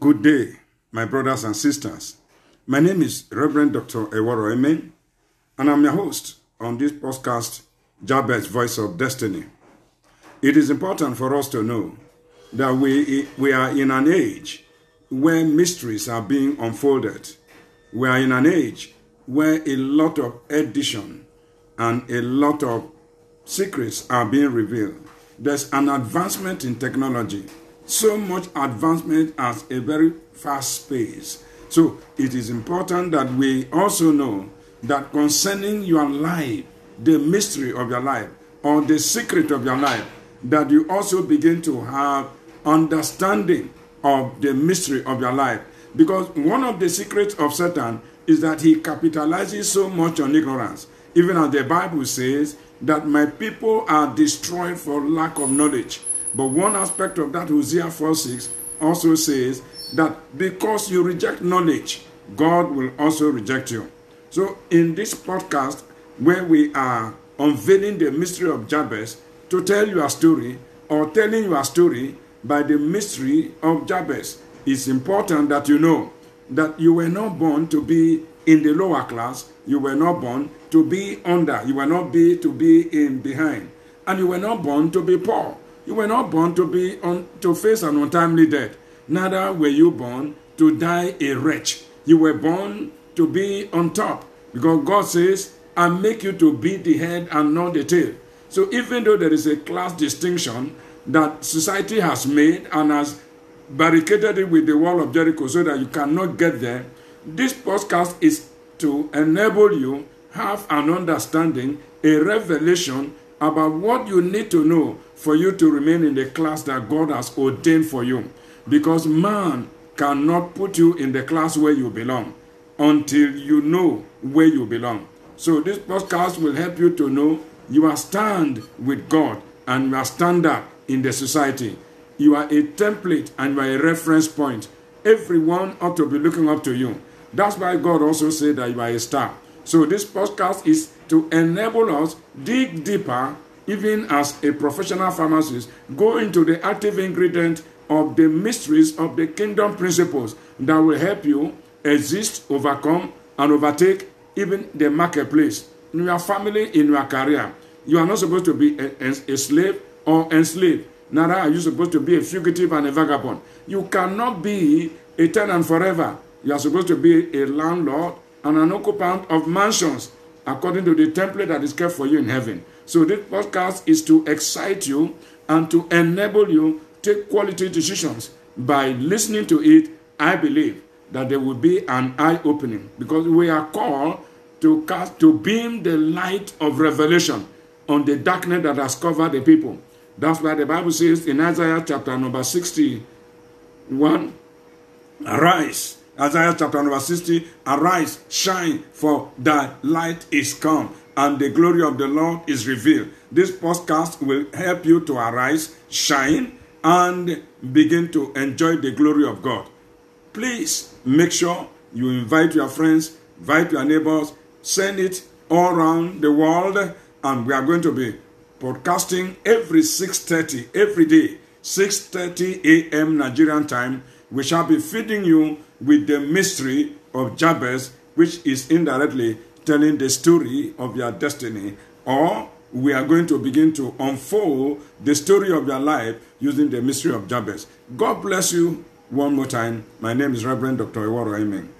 Good day, my brothers and sisters. My name is Reverend Dr. Ewaro Emen, and I'm your host on this podcast, Jabez Voice of Destiny. It is important for us to know that we, we are in an age where mysteries are being unfolded. We are in an age where a lot of addition and a lot of secrets are being revealed. There's an advancement in technology, so much advancement at a very fast pace. So it is important that we also know that concerning your life, the mystery of your life, or the secret of your life, that you also begin to have understanding of the mystery of your life. Because one of the secrets of Satan is that he capitalizes so much on ignorance. Even as the Bible says that my people are destroyed for lack of knowledge. But one aspect of that, Hosea 4 6, also says that because you reject knowledge, God will also reject you. So, in this podcast, where we are unveiling the mystery of Jabez to tell you a story or telling you a story by the mystery of Jabez, it's important that you know that you were not born to be in the lower class, you were not born to be under, you were not be to be in behind, and you were not born to be poor. You were not born to be on to face an untimely death. Neither were you born to die a wretch. You were born to be on top because God says, I make you to be the head and not the tail. So even though there is a class distinction that society has made and has barricaded it with the wall of Jericho so that you cannot get there, this podcast is to enable you have an understanding, a revelation about what you need to know for you to remain in the class that God has ordained for you. Because man cannot put you in the class where you belong until you know where you belong. So this podcast will help you to know you are stand with God and you are stand up in the society. You are a template and you are a reference point. Everyone ought to be looking up to you. That's why God also said that you are a star. So this podcast is to enable us dig deeper, even as a professional pharmacist, go into the active ingredient of the mysteries of the kingdom principles that will help you exist, overcome, and overtake even the marketplace. In your family, in your career, you are not supposed to be a, a, slave or enslaved. Neither are you supposed to be a fugitive and a vagabond. You cannot be a tenant forever. You are supposed to be a landlord and an occupant of mansions according to the template that is kept for you in heaven. So this podcast is to excite you and to enable you take quality decisions. By listening to it, I believe that there will be an eye opening because we are called to cast to beam the light of revelation on the darkness that has covered the people. That's why the Bible says in Isaiah chapter number 61, Arise, Isaiah chapter number 60, Arise, shine, for thy light is come, and the glory of the Lord is revealed. This podcast will help you to arise, shine, and begin to enjoy the glory of God. Please make sure you invite your friends, invite your neighbors, send it all around the world, and we are going to be podcasting every 6.30 every day 6.30 a.m nigerian time we shall be feeding you with the mystery of jabez which is indirectly telling the story of your destiny or we are going to begin to unfold the story of your life using the mystery of jabez. God bless you one more time. My name is reverend dr iwaro amen